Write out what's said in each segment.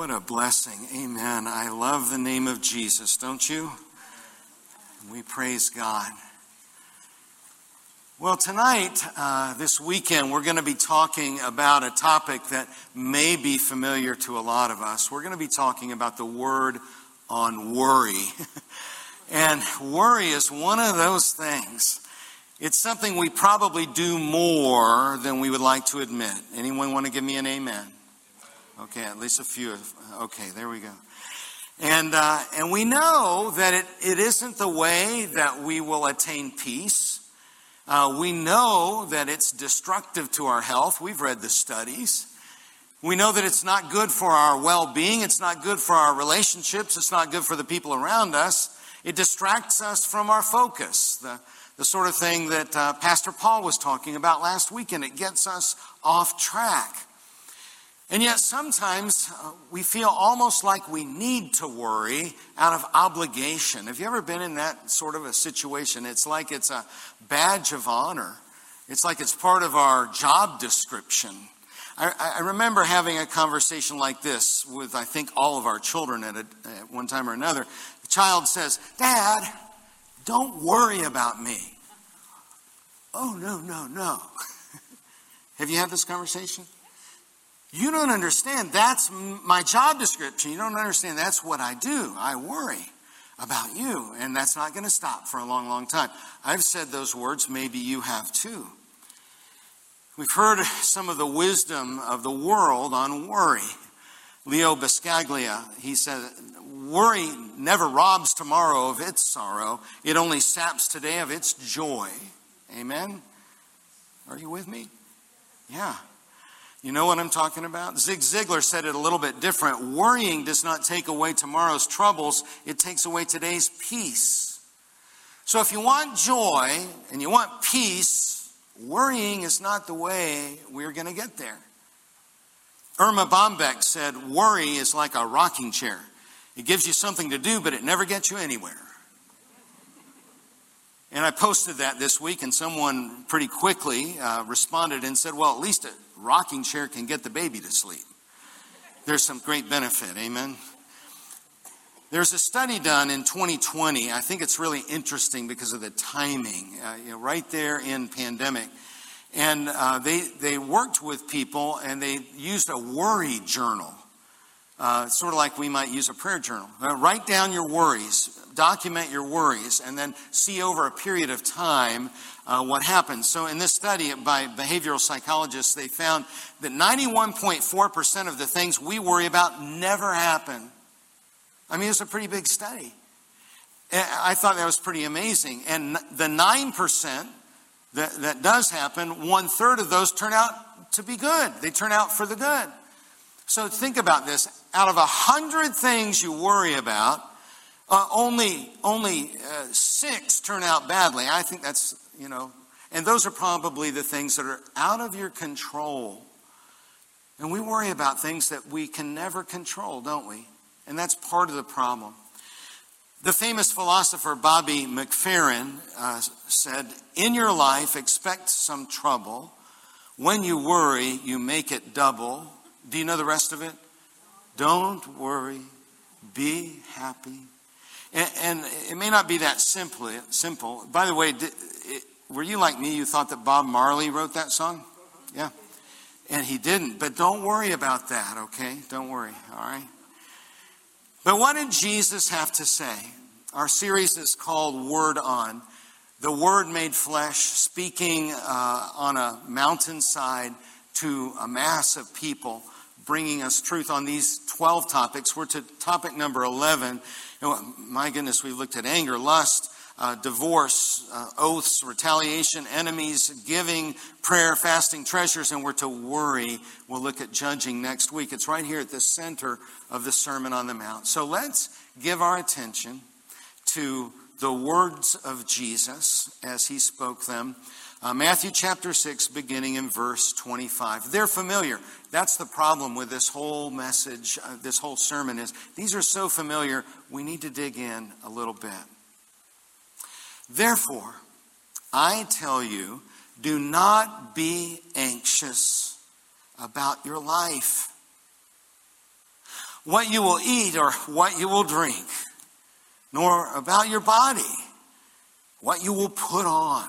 What a blessing. Amen. I love the name of Jesus, don't you? We praise God. Well, tonight, uh, this weekend, we're going to be talking about a topic that may be familiar to a lot of us. We're going to be talking about the word on worry. and worry is one of those things. It's something we probably do more than we would like to admit. Anyone want to give me an amen? Okay, at least a few. Okay, there we go. And, uh, and we know that it, it isn't the way that we will attain peace. Uh, we know that it's destructive to our health. We've read the studies. We know that it's not good for our well being. It's not good for our relationships. It's not good for the people around us. It distracts us from our focus. The, the sort of thing that uh, Pastor Paul was talking about last weekend. It gets us off track. And yet sometimes uh, we feel almost like we need to worry out of obligation. Have you ever been in that sort of a situation? It's like it's a badge of honor. It's like it's part of our job description. I, I remember having a conversation like this with, I think, all of our children at, a, at one time or another. The child says, Dad, don't worry about me. Oh, no, no, no. Have you had this conversation? You don't understand. That's my job description. You don't understand. That's what I do. I worry about you. And that's not going to stop for a long, long time. I've said those words. Maybe you have too. We've heard some of the wisdom of the world on worry. Leo Buscaglia, he said, worry never robs tomorrow of its sorrow. It only saps today of its joy. Amen? Are you with me? Yeah. You know what I'm talking about? Zig Ziglar said it a little bit different. Worrying does not take away tomorrow's troubles, it takes away today's peace. So if you want joy and you want peace, worrying is not the way we're going to get there. Erma Bombeck said, Worry is like a rocking chair. It gives you something to do, but it never gets you anywhere. And I posted that this week, and someone pretty quickly uh, responded and said, Well, at least a rocking chair can get the baby to sleep. There's some great benefit, amen? There's a study done in 2020. I think it's really interesting because of the timing, uh, you know, right there in pandemic. And uh, they, they worked with people and they used a worry journal, uh, sort of like we might use a prayer journal. Uh, write down your worries, document your worries, and then see over a period of time uh, what happens. So, in this study by behavioral psychologists, they found that 91.4% of the things we worry about never happen. I mean, it's a pretty big study. I thought that was pretty amazing. And the 9% that, that does happen, one third of those turn out to be good. They turn out for the good. So think about this. Out of a hundred things you worry about, uh, only only uh, six turn out badly. I think that's you know, and those are probably the things that are out of your control. And we worry about things that we can never control, don't we? And that's part of the problem. The famous philosopher Bobby McFerrin uh, said, In your life, expect some trouble. When you worry, you make it double. Do you know the rest of it? Don't worry, be happy. And, and it may not be that simple. Simple. By the way, did, it, were you like me? You thought that Bob Marley wrote that song? Yeah. And he didn't. But don't worry about that, okay? Don't worry, all right? But what did Jesus have to say? Our series is called Word On. The Word made flesh, speaking uh, on a mountainside to a mass of people, bringing us truth on these 12 topics. We're to topic number 11. my goodness, we've looked at anger, lust, uh, divorce, uh, oaths, retaliation, enemies, giving, prayer, fasting, treasures, and we're to worry. We'll look at judging next week. It's right here at the center of the Sermon on the Mount. So let's give our attention to the words of Jesus as he spoke them. Uh, Matthew chapter 6, beginning in verse 25. They're familiar. That's the problem with this whole message, uh, this whole sermon is these are so familiar, we need to dig in a little bit. Therefore, I tell you, do not be anxious about your life. what you will eat or what you will drink, nor about your body, what you will put on.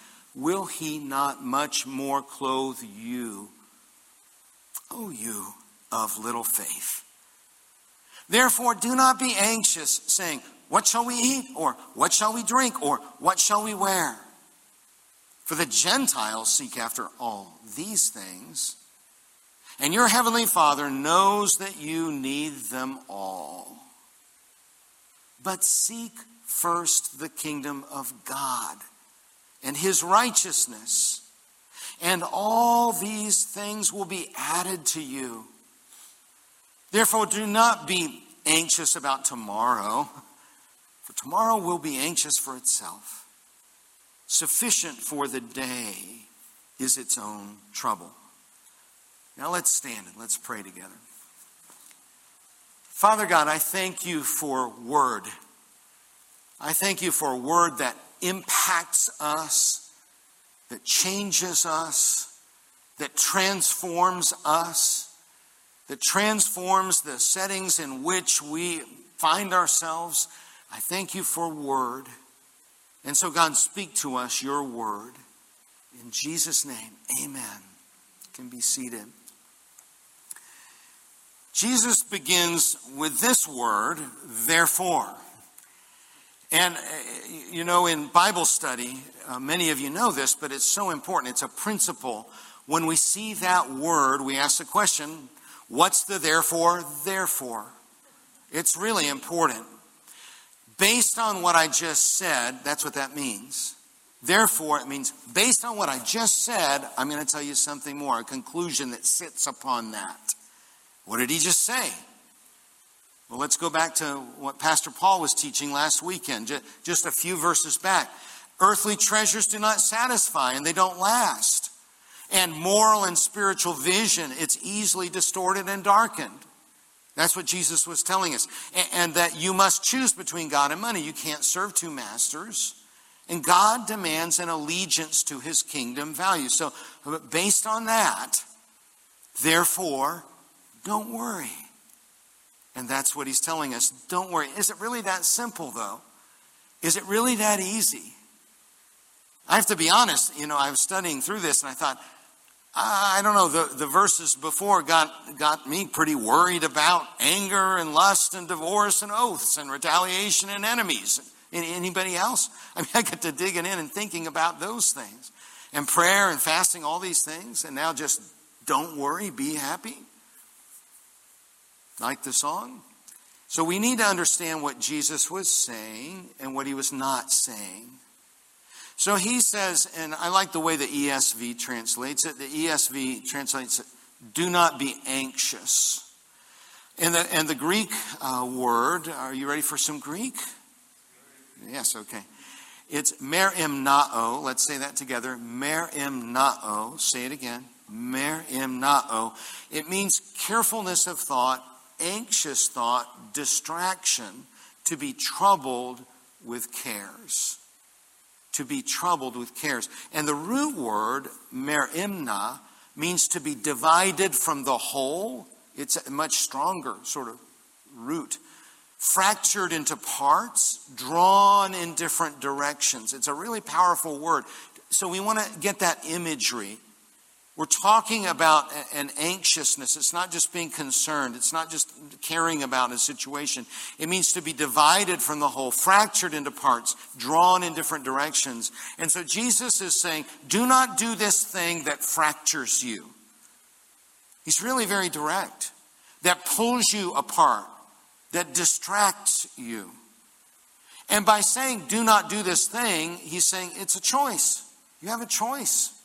will he not much more clothe you, O you of little faith? Therefore, do not be anxious, saying, What shall we eat? Or what shall we drink? Or what shall we wear? For the Gentiles seek after all these things, and your heavenly Father knows that you need them all. But seek first the kingdom of God and his righteousness, and all these things will be added to you. Therefore, do not be anxious about tomorrow, for tomorrow will be anxious for itself. Sufficient for the day is its own trouble. Now let's stand and let's pray together. Father God, I thank you for word. I thank you for a word that impacts us, that changes us, that transforms us, that transforms the settings in which we find ourselves. I thank you for word. And so, God, speak to us your word. In Jesus' name, amen. You can be seated. Jesus begins with this word, therefore. And, uh, you know, in Bible study, uh, many of you know this, but it's so important. It's a principle. When we see that word, we ask the question, what's the therefore, therefore? It's really important. Based on what I just said, that's what that means. Therefore, it means based on what I just said, I'm going to tell you something more, a conclusion that sits upon that. What did he just say? Well, let's go back to what Pastor Paul was teaching last weekend, just a few verses back. Earthly treasures do not satisfy and they don't last. And moral and spiritual vision, it's easily distorted and darkened. That's what Jesus was telling us. And that you must choose between God and money. You can't serve two masters. And God demands an allegiance to his kingdom values. So, based on that, therefore, don't worry. And that's what he's telling us. Don't worry. Is it really that simple, though? Is it really that easy? I have to be honest, you know, I was studying through this and I thought, I don't know, the, the verses before got, got me pretty worried about anger and lust and divorce and oaths and retaliation and enemies. Anybody else? I mean, I get to digging in and thinking about those things. And prayer and fasting, all these things. And now just don't worry, be happy. Like the song? So we need to understand what Jesus was saying and what he was not saying. So he says, and I like the way the ESV translates it. The ESV translates it, do not be anxious. And the, and the Greek uh, word, are you ready for some Greek? Yes, okay. It's merimnao. Let's say that together. Merimnao. Say it again. Merimnao. It means carefulness of thought, anxious thought, distraction, to be troubled with cares to be troubled with cares. And the root word, merimna, means to be divided from the whole. It's a much stronger sort of root. Fractured into parts, drawn in different directions. It's a really powerful word. So we want to get that imagery. We're talking about an anxiousness. It's not just being concerned. It's not just caring about a situation. It means to be divided from the whole, fractured into parts, drawn in different directions. And so Jesus is saying, do not do this thing that fractures you. He's really very direct. That pulls you apart, that distracts you. And by saying, do not do this thing, he's saying it's a choice. You have a choice.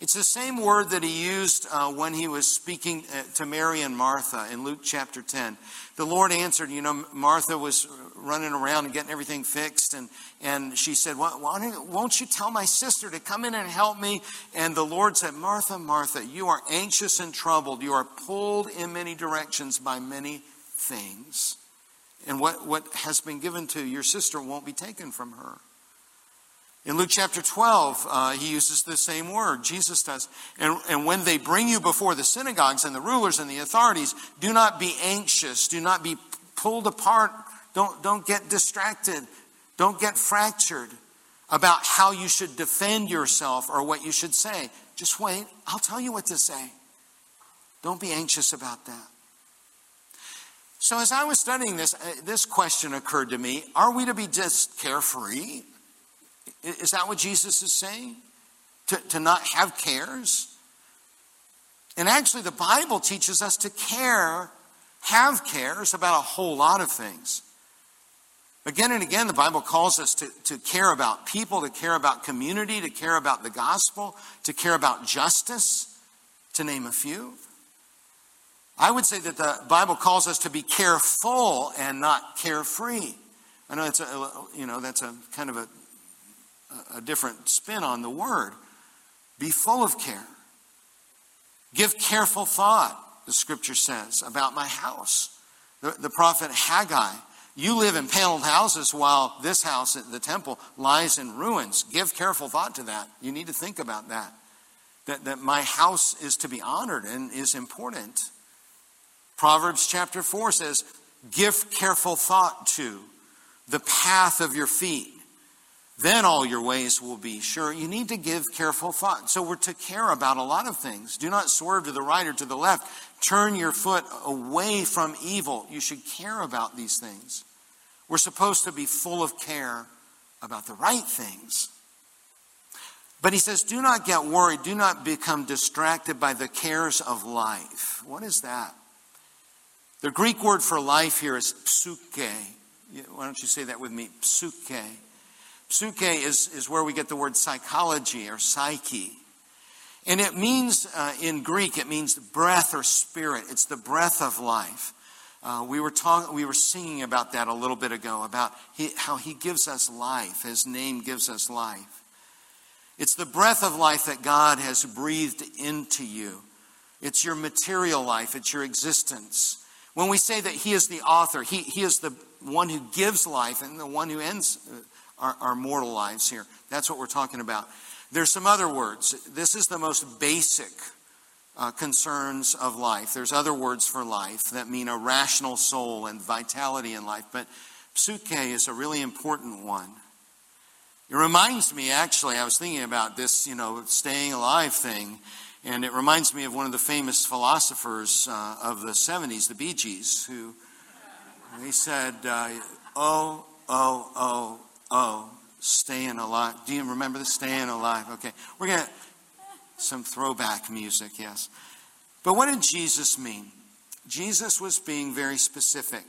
It's the same word that he used uh, when he was speaking uh, to Mary and Martha in Luke chapter 10. The Lord answered, you know, Martha was running around and getting everything fixed, and, and she said, well, Won't you tell my sister to come in and help me? And the Lord said, Martha, Martha, you are anxious and troubled. You are pulled in many directions by many things. And what, what has been given to your sister won't be taken from her. In Luke chapter 12, uh, he uses the same word, Jesus does. And, and when they bring you before the synagogues and the rulers and the authorities, do not be anxious, do not be pulled apart, don't, don't get distracted, don't get fractured about how you should defend yourself or what you should say. Just wait, I'll tell you what to say. Don't be anxious about that. So, as I was studying this, uh, this question occurred to me Are we to be just carefree? Is that what Jesus is saying? To, to not have cares? And actually, the Bible teaches us to care, have cares about a whole lot of things. Again and again, the Bible calls us to, to care about people, to care about community, to care about the gospel, to care about justice, to name a few. I would say that the Bible calls us to be careful and not carefree. I know that's a, you know, that's a kind of a a different spin on the word. Be full of care. Give careful thought, the scripture says, about my house. The, the prophet Haggai, you live in paneled houses while this house at the temple lies in ruins. Give careful thought to that. You need to think about that. That, that my house is to be honored and is important. Proverbs chapter 4 says, Give careful thought to the path of your feet then all your ways will be sure. You need to give careful thought. So we're to care about a lot of things. Do not swerve to the right or to the left. Turn your foot away from evil. You should care about these things. We're supposed to be full of care about the right things. But he says, do not get worried. Do not become distracted by the cares of life. What is that? The Greek word for life here is psuche. Why don't you say that with me? Psuche. Psyche is, is where we get the word psychology or psyche. And it means, uh, in Greek, it means breath or spirit. It's the breath of life. Uh, we, were talk- we were singing about that a little bit ago, about he, how he gives us life. His name gives us life. It's the breath of life that God has breathed into you. It's your material life, it's your existence. When we say that He is the author, He, he is the one who gives life and the one who ends, uh, our, our mortal lives here. That's what we're talking about. There's some other words. This is the most basic uh, concerns of life. There's other words for life that mean a rational soul and vitality in life, but psyche is a really important one. It reminds me, actually, I was thinking about this, you know, staying alive thing, and it reminds me of one of the famous philosophers uh, of the 70s, the Bee Gees, who they said, uh, oh, oh, oh, Oh, staying alive. Do you remember the staying alive? Okay. We're going to, some throwback music, yes. But what did Jesus mean? Jesus was being very specific.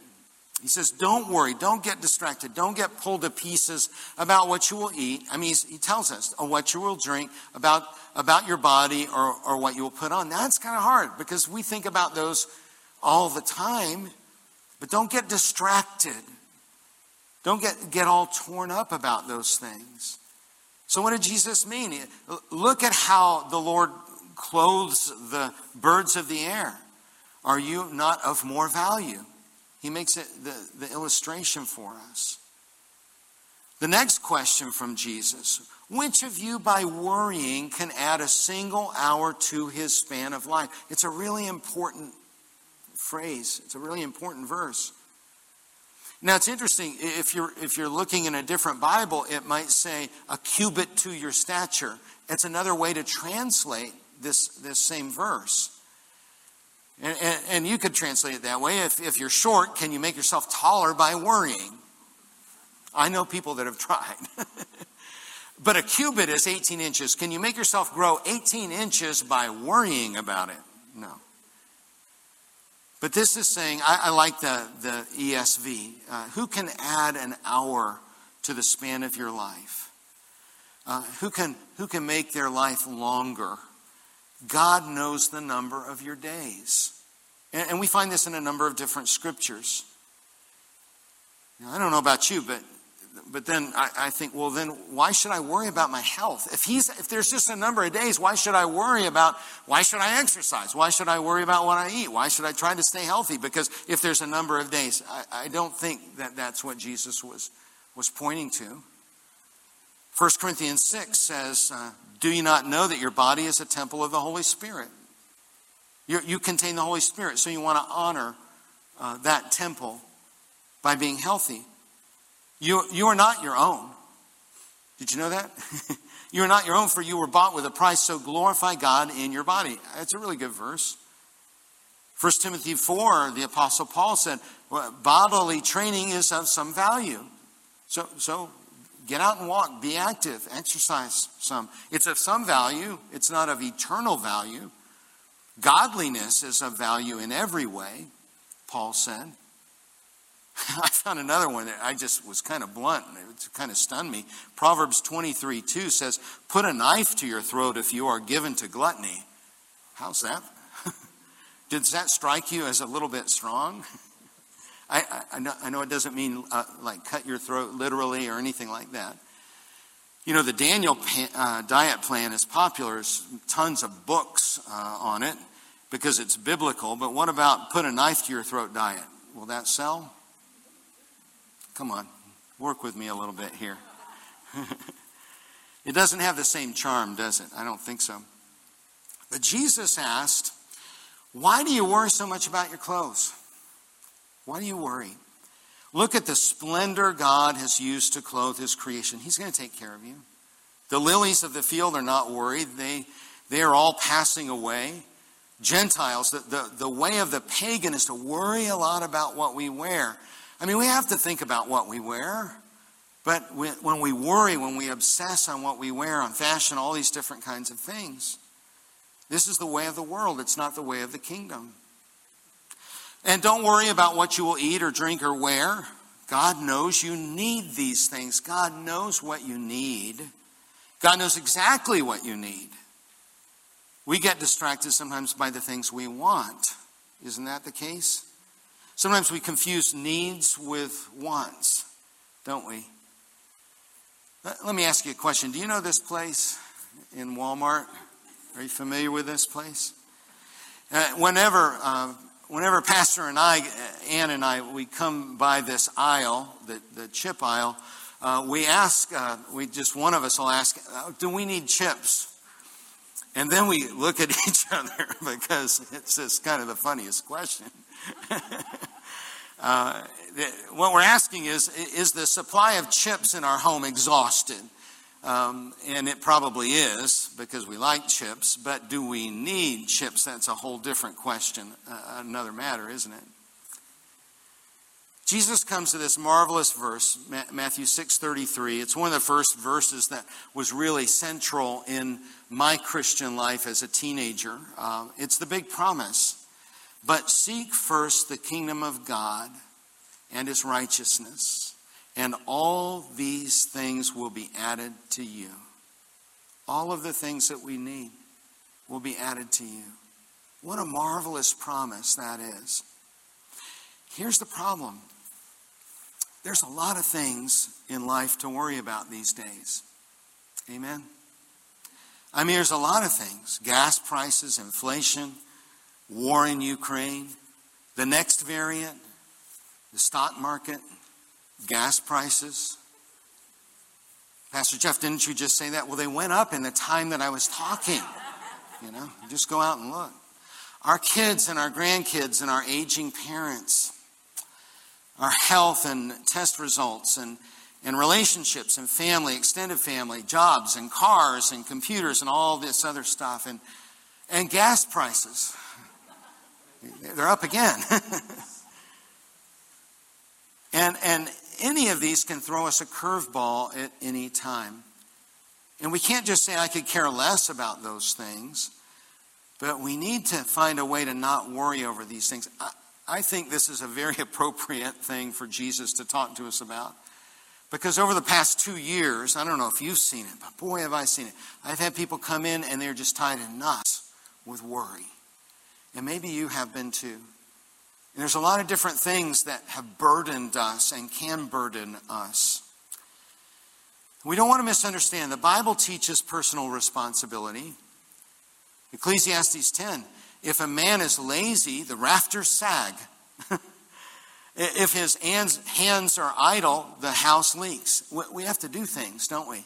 He says, Don't worry, don't get distracted, don't get pulled to pieces about what you will eat. I mean, he tells us, what you will drink, about, about your body, or, or what you will put on. That's kind of hard because we think about those all the time, but don't get distracted. Don't get, get all torn up about those things. So, what did Jesus mean? Look at how the Lord clothes the birds of the air. Are you not of more value? He makes it the, the illustration for us. The next question from Jesus Which of you, by worrying, can add a single hour to his span of life? It's a really important phrase, it's a really important verse. Now it's interesting, if you're, if you're looking in a different Bible, it might say a cubit to your stature. It's another way to translate this, this same verse. And, and, and, you could translate it that way. If, if you're short, can you make yourself taller by worrying? I know people that have tried. but a cubit is 18 inches. Can you make yourself grow 18 inches by worrying about it? No. But this is saying, I, I like the, the ESV. Uh, who can add an hour to the span of your life? Uh, who, can, who can make their life longer? God knows the number of your days. And, and we find this in a number of different scriptures. Now, I don't know about you, but but then I, I, think, well, then why should I worry about my health? If he's, if there's just a number of days, why should I worry about, why should I exercise? Why should I worry about what I eat? Why should I try to stay healthy? Because if there's a number of days, I, I don't think that that's what Jesus was, was pointing to. 1 Corinthians 6 says, uh, Do you not know that your body is a temple of the Holy Spirit? you you contain the Holy Spirit, so you want to honor uh, that temple by being healthy. You, you are not your own. Did you know that? you are not your own, for you were bought with a price, so glorify God in your body. That's a really good verse. 1 Timothy 4, the Apostle Paul said, well, bodily training is of some value. So, so get out and walk, be active, exercise some. It's of some value, it's not of eternal value. Godliness is of value in every way, Paul said. I found another one that I just was kind of blunt. and It kind of stunned me. Proverbs 23 2 says, Put a knife to your throat if you are given to gluttony. How's that? Does that strike you as a little bit strong? I, I, I, know, I know, it doesn't mean uh, like cut your throat literally or anything like that. You know, the Daniel uh, diet plan is popular. There's tons of books uh, on it because it's biblical. But what about put a knife to your throat diet? Will that sell? Come on, work with me a little bit here. it doesn't have the same charm, does it? I don't think so. But Jesus asked, Why do you worry so much about your clothes? Why do you worry? Look at the splendor God has used to clothe his creation. He's going to take care of you. The lilies of the field are not worried, they, they are all passing away. Gentiles, the, the, the way of the pagan is to worry a lot about what we wear. I mean, we have to think about what we wear. But when we worry, when we obsess on what we wear, on fashion, all these different kinds of things, this is the way of the world. It's not the way of the kingdom. And don't worry about what you will eat or drink or wear. God knows you need these things. God knows what you need. God knows exactly what you need. We get distracted sometimes by the things we want. Isn't that the case? Sometimes we confuse needs with wants, don't we? Let me ask you a question. Do you know this place in Walmart? Are you familiar with this place? Uh, whenever, uh, whenever Pastor and I, Ann and I, we come by this aisle, the, the chip aisle, uh, we ask, uh, we just one of us will ask, uh, do we need chips? And then we look at each other because it's just kind of the funniest question. uh, what we're asking is Is the supply of chips in our home exhausted? Um, and it probably is because we like chips, but do we need chips? That's a whole different question, uh, another matter, isn't it? Jesus comes to this marvelous verse, Matthew 6:33. It's one of the first verses that was really central in my Christian life as a teenager. Uh, it's the big promise. But seek first the kingdom of God and his righteousness, and all these things will be added to you. All of the things that we need will be added to you. What a marvelous promise that is. Here's the problem there's a lot of things in life to worry about these days. Amen? I mean, there's a lot of things gas prices, inflation war in Ukraine, the next variant, the stock market, gas prices. Pastor Jeff, didn't you just say that? Well, they went up in the time that I was talking. You know, just go out and look. Our kids and our grandkids and our aging parents, our health and test results and, and relationships and family, extended family, jobs and cars and computers and all this other stuff. And And gas prices, they're up again. and, and any of these can throw us a curveball at any time. And we can't just say, I could care less about those things, but we need to find a way to not worry over these things. I, I think this is a very appropriate thing for Jesus to talk to us about. Because over the past two years, I don't know if you've seen it, but boy, have I seen it. I've had people come in and they're just tied in knots with worry. And maybe you have been too. And there's a lot of different things that have burdened us and can burden us. We don't want to misunderstand. The Bible teaches personal responsibility. Ecclesiastes 10 if a man is lazy, the rafters sag. if his hands, are idle, the house leaks. We have to do things, don't we?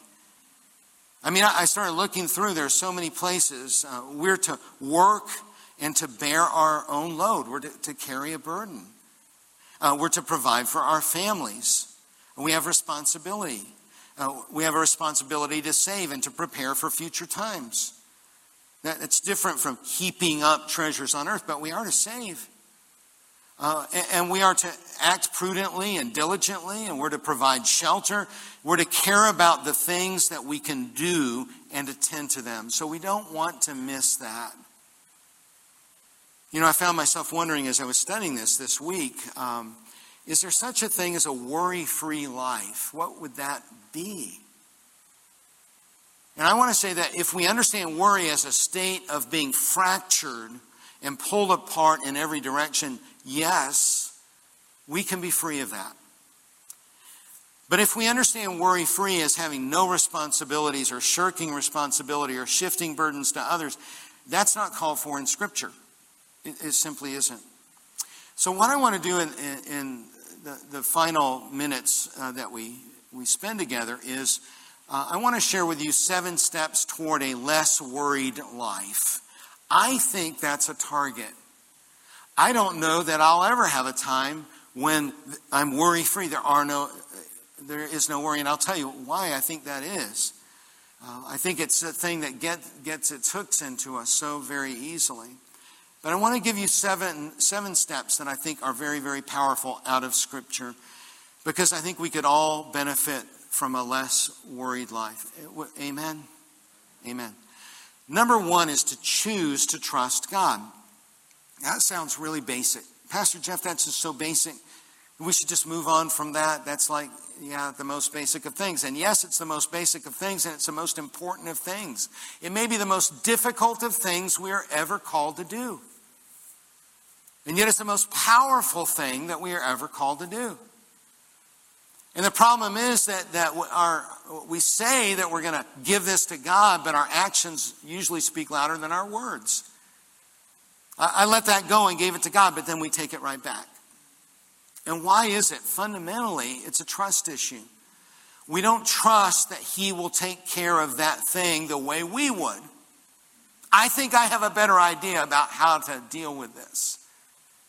I mean, I started looking through, there are so many places. Uh, we're to work and to bear our own load, we're to, to carry a burden. Uh, we're to provide for our families. We have responsibility. Uh, we have a responsibility to save and to prepare for future times. That, it's different from heaping up treasures on earth, but we are to save. Uh, and, and we are to act prudently and diligently, and we're to provide shelter. We're to care about the things that we can do and attend to them. So we don't want to miss that. You know, I found myself wondering as I was studying this this week um, is there such a thing as a worry free life? What would that be? And I want to say that if we understand worry as a state of being fractured and pulled apart in every direction, yes, we can be free of that. But if we understand worry free as having no responsibilities or shirking responsibility or shifting burdens to others, that's not called for in Scripture. It, it simply isn't. So, what I want to do in, in, in the, the, final minutes uh, that we, we spend together is uh, I want to share with you seven steps toward a less worried life. I think that's a target. I don't know that I'll ever have a time when I'm worry free. There are no, there is no worry, and I'll tell you why I think that is. Uh, I think it's a thing that get, gets its hooks into us so very easily. But I want to give you seven, seven steps that I think are very, very powerful out of Scripture because I think we could all benefit from a less worried life. Amen? Amen. Number one is to choose to trust God. That sounds really basic. Pastor Jeff, that's just so basic. We should just move on from that. That's like, yeah, the most basic of things. And yes, it's the most basic of things, and it's the most important of things. It may be the most difficult of things we are ever called to do. And yet, it's the most powerful thing that we are ever called to do. And the problem is that, that our, we say that we're going to give this to God, but our actions usually speak louder than our words. I, I let that go and gave it to God, but then we take it right back. And why is it? Fundamentally, it's a trust issue. We don't trust that He will take care of that thing the way we would. I think I have a better idea about how to deal with this.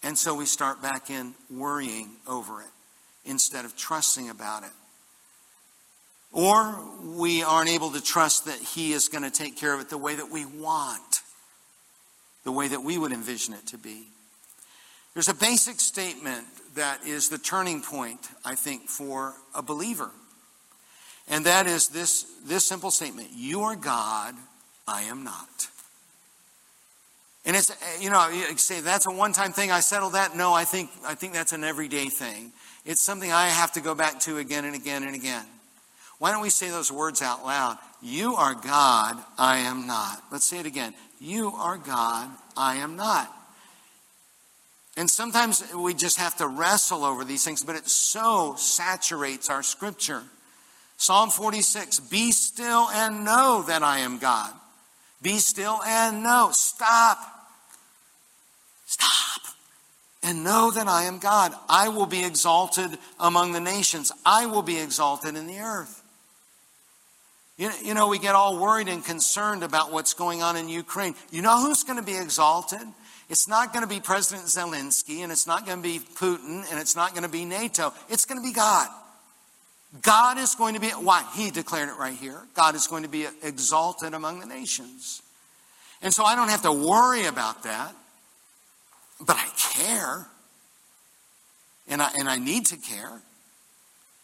And so we start back in worrying over it instead of trusting about it. Or we aren't able to trust that He is going to take care of it the way that we want, the way that we would envision it to be. There's a basic statement that is the turning point, I think, for a believer. And that is this, this simple statement You are God, I am not. And it's, eh, you know, you say that's a one time thing, I settled that. No, I think, I think that's an everyday thing. It's something I have to go back to again and again and again. Why don't we say those words out loud? You are God, I am not. Let's say it again. You are God, I am not. And sometimes we just have to wrestle over these things, but it so saturates our scripture. Psalm 46 Be still and know that I am God. Be still and know. Stop. Stop and know that I am God. I will be exalted among the nations, I will be exalted in the earth. You, know, we get all worried and concerned about what's going on in Ukraine. You know who's going to be exalted? It's not going to be President Zelensky, and it's not going to be Putin, and it's not going to be NATO. It's going to be God. God is going to be, why? He declared it right here. God is going to be exalted among the nations. And so I don't have to worry about that. But I care. And I, and I need to care.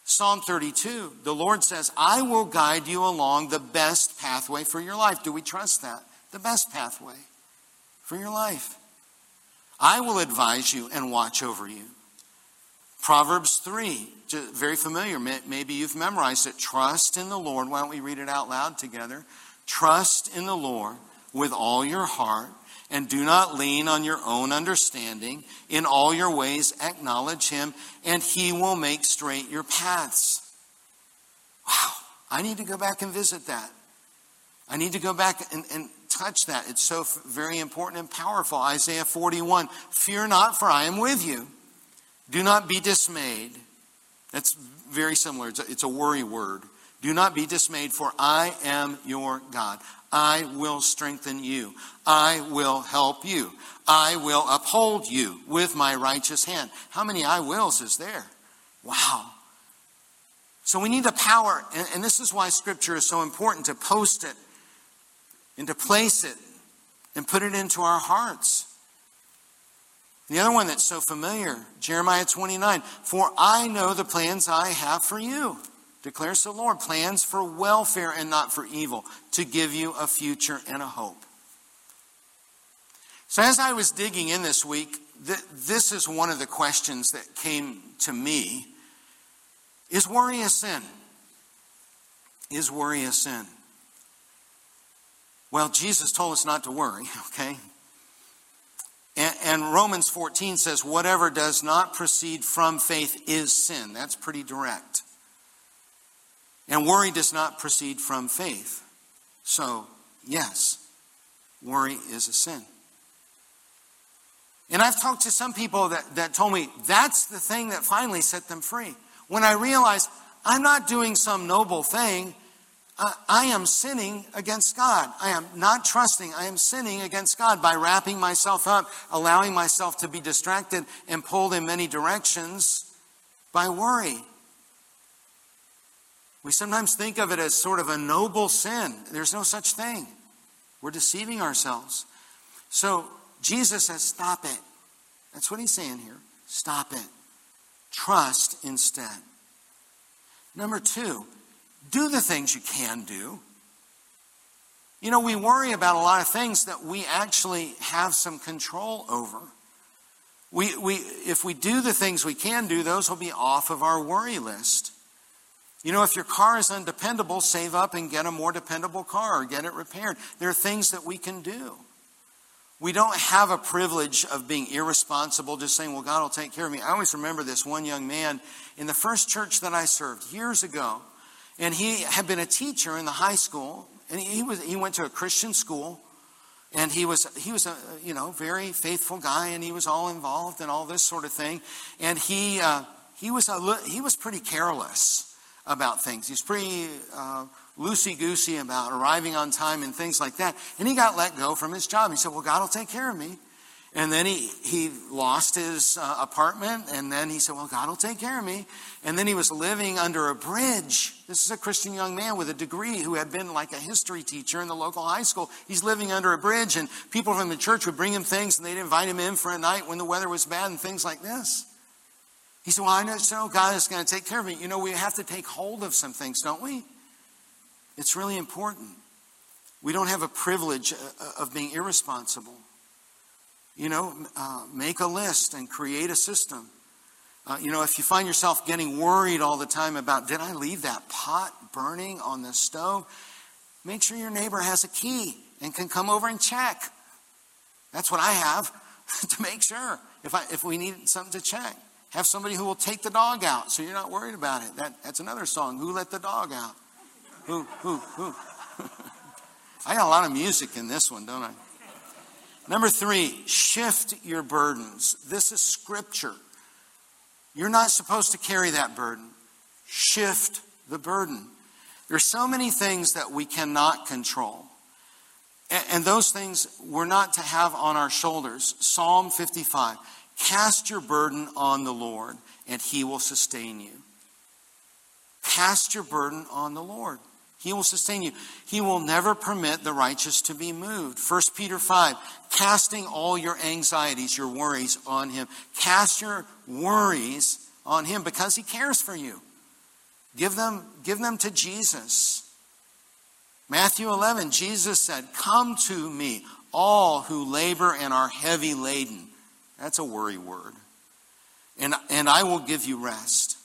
Psalm 32, the Lord says, I will guide you along the best pathway for your life. Do we trust that? The best pathway for your life. I will advise you and watch over you. Proverbs 3, very familiar. Maybe you've memorized it. Trust in the Lord. Why don't we read it out loud together? Trust in the Lord with all your heart and do not lean on your own understanding. In all your ways, acknowledge him, and he will make straight your paths. Wow, I need to go back and visit that. I need to go back and, and touch that. It's so very important and powerful. Isaiah 41 Fear not, for I am with you. Do not be dismayed. That's very similar. It's a, it's a worry word. Do not be dismayed, for I am your God. I will strengthen you. I will help you. I will uphold you with my righteous hand. How many I wills is there? Wow. So we need the power, and, this is why Scripture is so important to post it and to place it and put it into our hearts. The other one that's so familiar, Jeremiah 29 For I know the plans I have for you, declares the Lord plans for welfare and not for evil, to give you a future and a hope. So, as I was digging in this week, this is one of the questions that came to me Is worry a sin? Is worry a sin? Well, Jesus told us not to worry, okay? And, and, Romans 14 says, whatever does not proceed from faith is sin. That's pretty direct. And worry does not proceed from faith. So, yes, worry is a sin. And I've talked to some people that, that told me that's the thing that finally set them free. When I realized I'm not doing some noble thing, I am sinning against God. I am not trusting. I am sinning against God by wrapping myself up, allowing myself to be distracted and pulled in many directions by worry. We sometimes think of it as sort of a noble sin. There's no such thing. We're deceiving ourselves. So Jesus says, Stop it. That's what he's saying here. Stop it. Trust instead. Number two, do the things you can do. You know, we worry about a lot of things that we actually have some control over. We, we, if we do the things we can do, those will be off of our worry list. You know, if your car is undependable, save up and get a more dependable car or get it repaired. There are things that we can do. We don't have a privilege of being irresponsible, just saying, well, God will take care of me. I always remember this one young man in the first church that I served years ago. And he had been a teacher in the high school, and he, was, he went to a Christian school. And he was, he was a, you know, very faithful guy, and he was all involved and all this sort of thing. And he, uh, he, was, a, he was pretty careless about things. He's pretty uh, loosey goosey about arriving on time and things like that. And he got let go from his job. He said, Well, God will take care of me. And then he, he lost his uh, apartment, and then he said, Well, God will take care of me. And then he was living under a bridge. This is a Christian young man with a degree who had been like a history teacher in the local high school. He's living under a bridge, and people from the church would bring him things, and they'd invite him in for a night when the weather was bad and things like this. He said, Well, I know so God is going to take care of me. You know, we have to take hold of some things, don't we? It's really important. We don't have a privilege uh, uh, of being irresponsible. You know, uh, make a list and create a system. Uh, you know, if you find yourself getting worried all the time about, did I leave that pot burning on the stove? Make sure your neighbor has a key and can come over and check. That's what I have to make sure if, I, if we need something to check. Have somebody who will take the dog out so you're not worried about it. That, that's another song. Who let the dog out? Who, who, who? I got a lot of music in this one, don't I? Number three, shift your burdens. This is scripture. You're not supposed to carry that burden. Shift the burden. There's so many things that we cannot control. And those things we're not to have on our shoulders. Psalm 55 Cast your burden on the Lord, and he will sustain you. Cast your burden on the Lord. He will sustain you. He will never permit the righteous to be moved. 1 Peter 5, casting all your anxieties, your worries on Him. Cast your worries on Him because He cares for you. Give them, give them to Jesus. Matthew 11, Jesus said, Come to me, all who labor and are heavy laden. That's a worry word. And, and I will give you rest.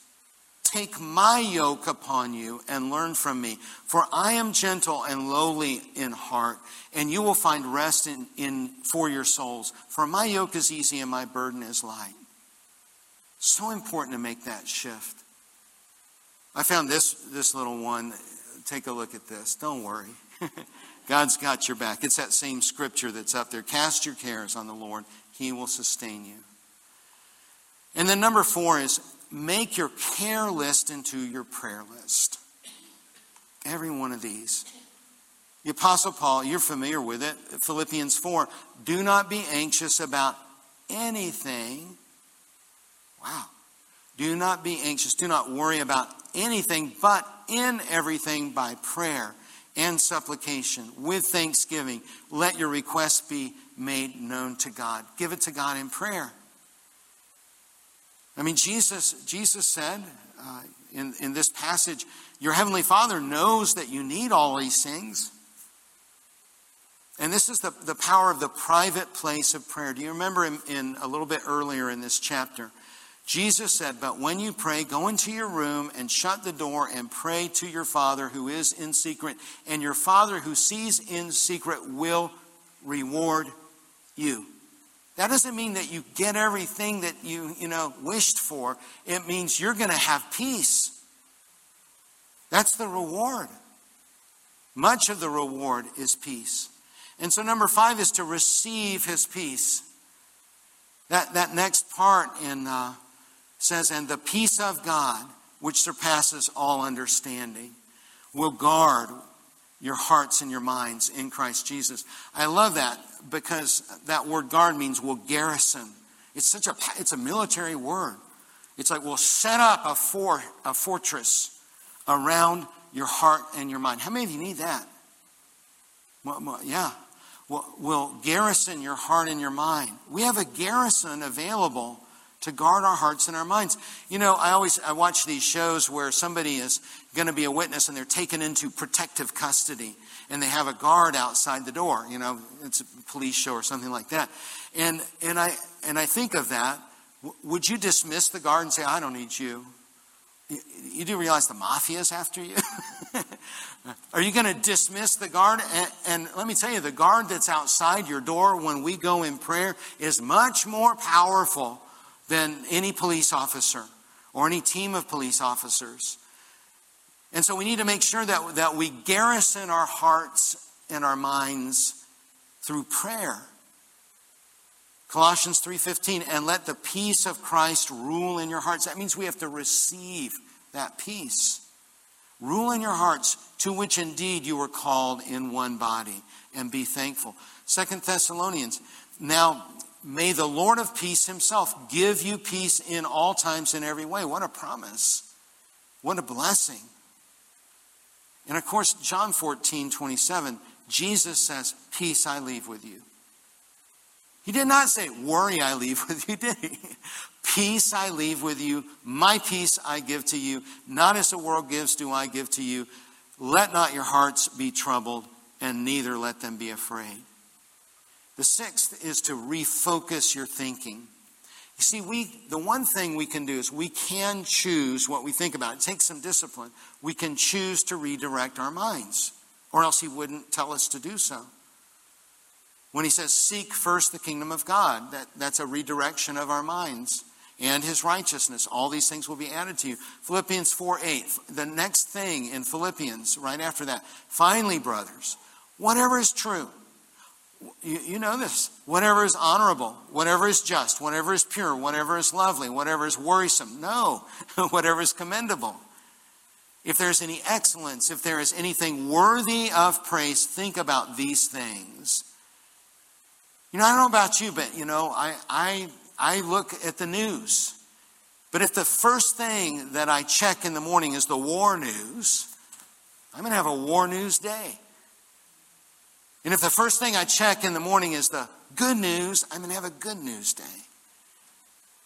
Take my yoke upon you and learn from me, for I am gentle and lowly in heart, and you will find rest in, in, for your souls. For my yoke is easy and my burden is light. So important to make that shift. I found this, this little one. Take a look at this. Don't worry. God's got your back. It's that same scripture that's up there. Cast your cares on the Lord, He will sustain you. And then number four is make your care list into your prayer list. Every one of these. The Apostle Paul, you're familiar with it, Philippians 4. Do not be anxious about anything. Wow. Do not be anxious. Do not worry about anything, but in everything by prayer and supplication with thanksgiving. Let your requests be made known to God. Give it to God in prayer. I mean, Jesus, Jesus said uh, in, in this passage, Your Heavenly Father knows that you need all these things. And this is the, the power of the private place of prayer. Do you remember in, in a little bit earlier in this chapter? Jesus said, But when you pray, go into your room and shut the door and pray to your Father who is in secret, and your Father who sees in secret will reward you. That doesn't mean that you get everything that you, you know, wished for. It means you're going to have peace. That's the reward. Much of the reward is peace. And so number five is to receive his peace. That, that next part in uh, says, and the peace of God, which surpasses all understanding, will guard your hearts and your minds in Christ Jesus. I love that because that word guard means will garrison. It's such a it's a military word. It's like we'll set up a for a fortress around your heart and your mind. How many of you need that? Well, well, yeah. We'll, we'll garrison your heart and your mind. We have a garrison available to guard our hearts and our minds. You know, I always I watch these shows where somebody is going to be a witness and they're taken into protective custody and they have a guard outside the door. You know, it's a police show or something like that. And and I and I think of that. Would you dismiss the guard and say, "I don't need you"? You do realize the mafia is after you? Are you going to dismiss the guard? And, and, let me tell you, the guard that's outside your door when we go in prayer is much more powerful than any police officer or any team of police officers. And so we need to make sure that, that we garrison our hearts and our minds through prayer. Colossians 3:15 and let the peace of Christ rule in your hearts. That means we have to receive that peace. Rule in your hearts to which indeed you were called in one body and be thankful. Second Thessalonians now May the Lord of peace himself give you peace in all times in every way. What a promise. What a blessing. And of course, John 14, 27, Jesus says, Peace I leave with you. He did not say, Worry I leave with you, did he? Peace I leave with you. My peace I give to you. Not as the world gives, do I give to you. Let not your hearts be troubled, and neither let them be afraid. The sixth is to refocus your thinking. You see, we, the one thing we can do is we can choose what we think about. It takes some discipline. We can choose to redirect our minds, or else He wouldn't tell us to do so. When He says, Seek first the kingdom of God, that, that's a redirection of our minds and His righteousness. All these things will be added to you. Philippians 4 8, the next thing in Philippians, right after that. Finally, brothers, whatever is true you, you know this. Whatever is honorable, whatever is just, whatever is pure, whatever is lovely, whatever is worrisome. No, whatever is commendable. If there's any excellence, if there is anything worthy of praise, think about these things. You know, I don't know about you, but you know, I, I, I look at the news. But if the first thing that I check in the morning is the war news, I'm going to have a war news day. And if the first thing I check in the morning is the good news, I'm going to have a good news day.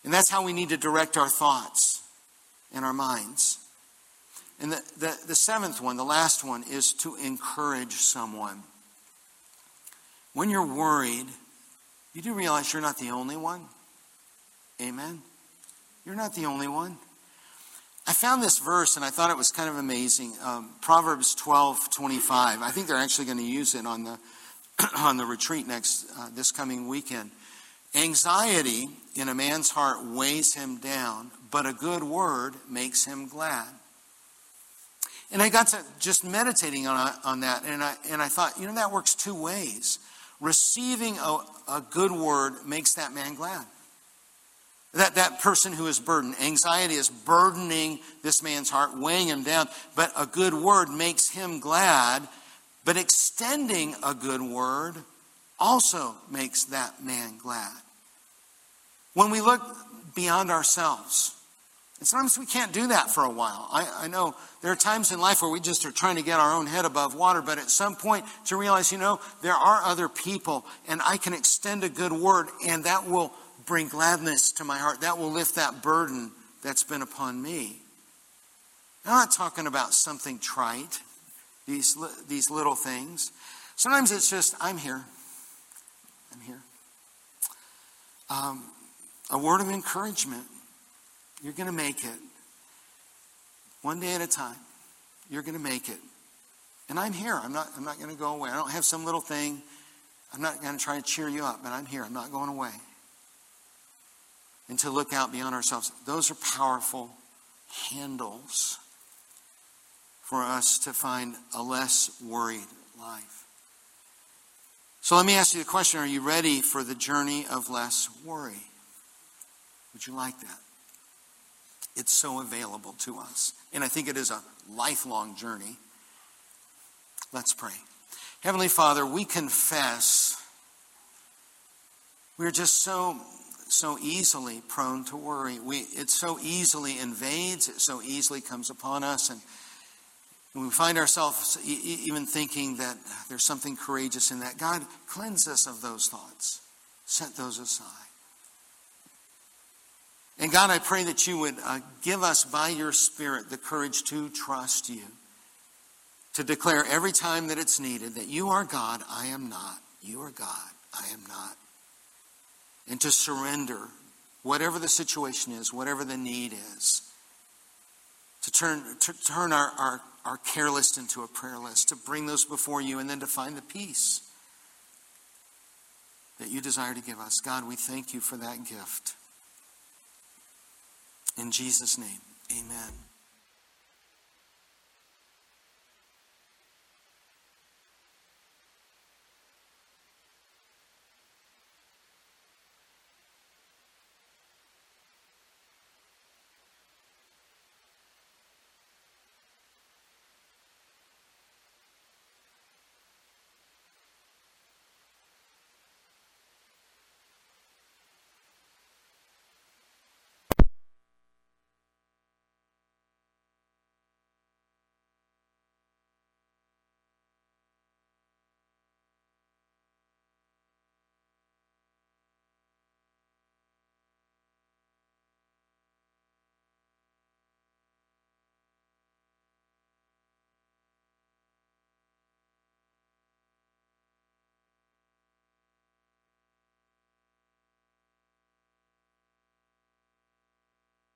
And that's how we need to direct our thoughts and our minds. And the, the, the seventh one, the last one, is to encourage someone. When you're worried, you do realize you're not the only one. Amen. You're not the only one. I found this verse and I thought it was kind of amazing. Um, Proverbs 12 25. I think they're actually going to use it on the, on the retreat next, uh, this coming weekend. Anxiety in a man's heart weighs him down, but a good word makes him glad. And I got to just meditating on, on that, and I, and I thought, you know, that works two ways. Receiving a, a good word makes that man glad. That, that person who is burdened. Anxiety is burdening this man's heart, weighing him down. But a good word makes him glad. But extending a good word also makes that man glad. When we look beyond ourselves, and sometimes we can't do that for a while. I, I, know there are times in life where we just are trying to get our own head above water, but at some point to realize, you know, there are other people, and I can extend a good word, and that will bring gladness to my heart. That will lift that burden that's been upon me. I'm not talking about something trite, these, these little things. Sometimes it's just, I'm here. I'm here. Um, a word of encouragement. You're going to make it. One day at a time. You're going to make it. And I'm here. I'm not, I'm not going to go away. I don't have some little thing. I'm not going to try to cheer you up, but I'm here. I'm not going away and to look out beyond ourselves. Those are powerful handles for us to find a less worried life. So let me ask you the question Are you ready for the journey of less worry? Would you like that? It's so available to us. And I think it is a lifelong journey. Let's pray. Heavenly Father, we confess we're just so so easily prone to worry. We, it so easily invades, it so easily comes upon us. And we find ourselves even thinking that there's something courageous in that. God, cleanse us of those thoughts, set those aside. And God, I pray that you would uh, give us by your Spirit the courage to trust you, to declare every time that it's needed that you are God, I am not. You are God, I am not and to surrender whatever the situation is, whatever the need is. To turn, to turn our, our, our care list into a prayer list, to bring those before you, and then to find the peace that you desire to give us. God, we thank you for that gift. In Jesus' name, amen.